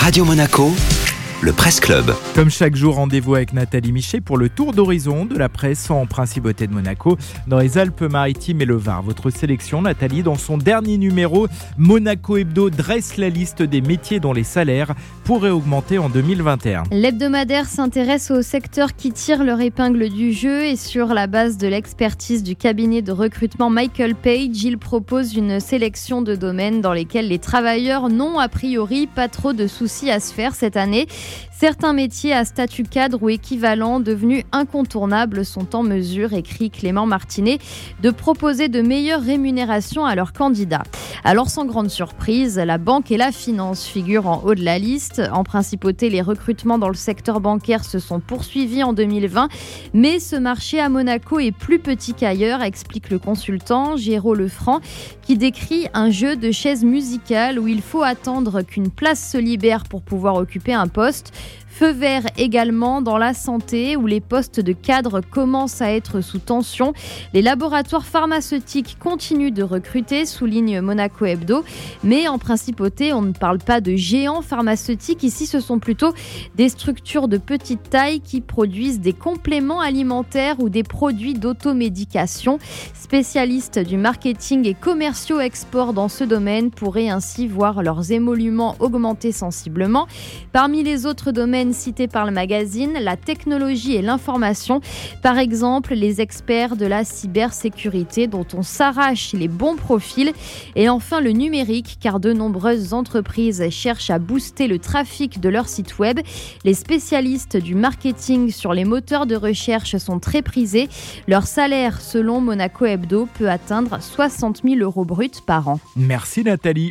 Radio Monaco le Presse Club. Comme chaque jour, rendez-vous avec Nathalie Michet pour le tour d'horizon de la presse en principauté de Monaco dans les Alpes-Maritimes et le Var. Votre sélection, Nathalie, dans son dernier numéro, Monaco Hebdo dresse la liste des métiers dont les salaires pourraient augmenter en 2021. L'hebdomadaire s'intéresse aux secteurs qui tirent leur épingle du jeu et sur la base de l'expertise du cabinet de recrutement Michael Page, il propose une sélection de domaines dans lesquels les travailleurs n'ont a priori pas trop de soucis à se faire cette année. Certains métiers à statut cadre ou équivalent devenus incontournables sont en mesure, écrit Clément Martinet, de proposer de meilleures rémunérations à leurs candidats. Alors sans grande surprise, la banque et la finance figurent en haut de la liste. En principauté, les recrutements dans le secteur bancaire se sont poursuivis en 2020, mais ce marché à Monaco est plus petit qu'ailleurs, explique le consultant Géraud Lefranc, qui décrit un jeu de chaises musicales où il faut attendre qu'une place se libère pour pouvoir occuper un poste. Feu vert également dans la santé où les postes de cadre commencent à être sous tension. Les laboratoires pharmaceutiques continuent de recruter, souligne Monaco Hebdo. Mais en principauté, on ne parle pas de géants pharmaceutiques. Ici, ce sont plutôt des structures de petite taille qui produisent des compléments alimentaires ou des produits d'automédication. Spécialistes du marketing et commerciaux export dans ce domaine pourraient ainsi voir leurs émoluments augmenter sensiblement. Parmi les autres domaines cités par le magazine, la technologie et l'information. Par exemple, les experts de la cybersécurité dont on s'arrache les bons profils. Et enfin, le numérique, car de nombreuses entreprises cherchent à booster le trafic de leur site web. Les spécialistes du marketing sur les moteurs de recherche sont très prisés. Leur salaire, selon Monaco Hebdo, peut atteindre 60 000 euros bruts par an. Merci Nathalie.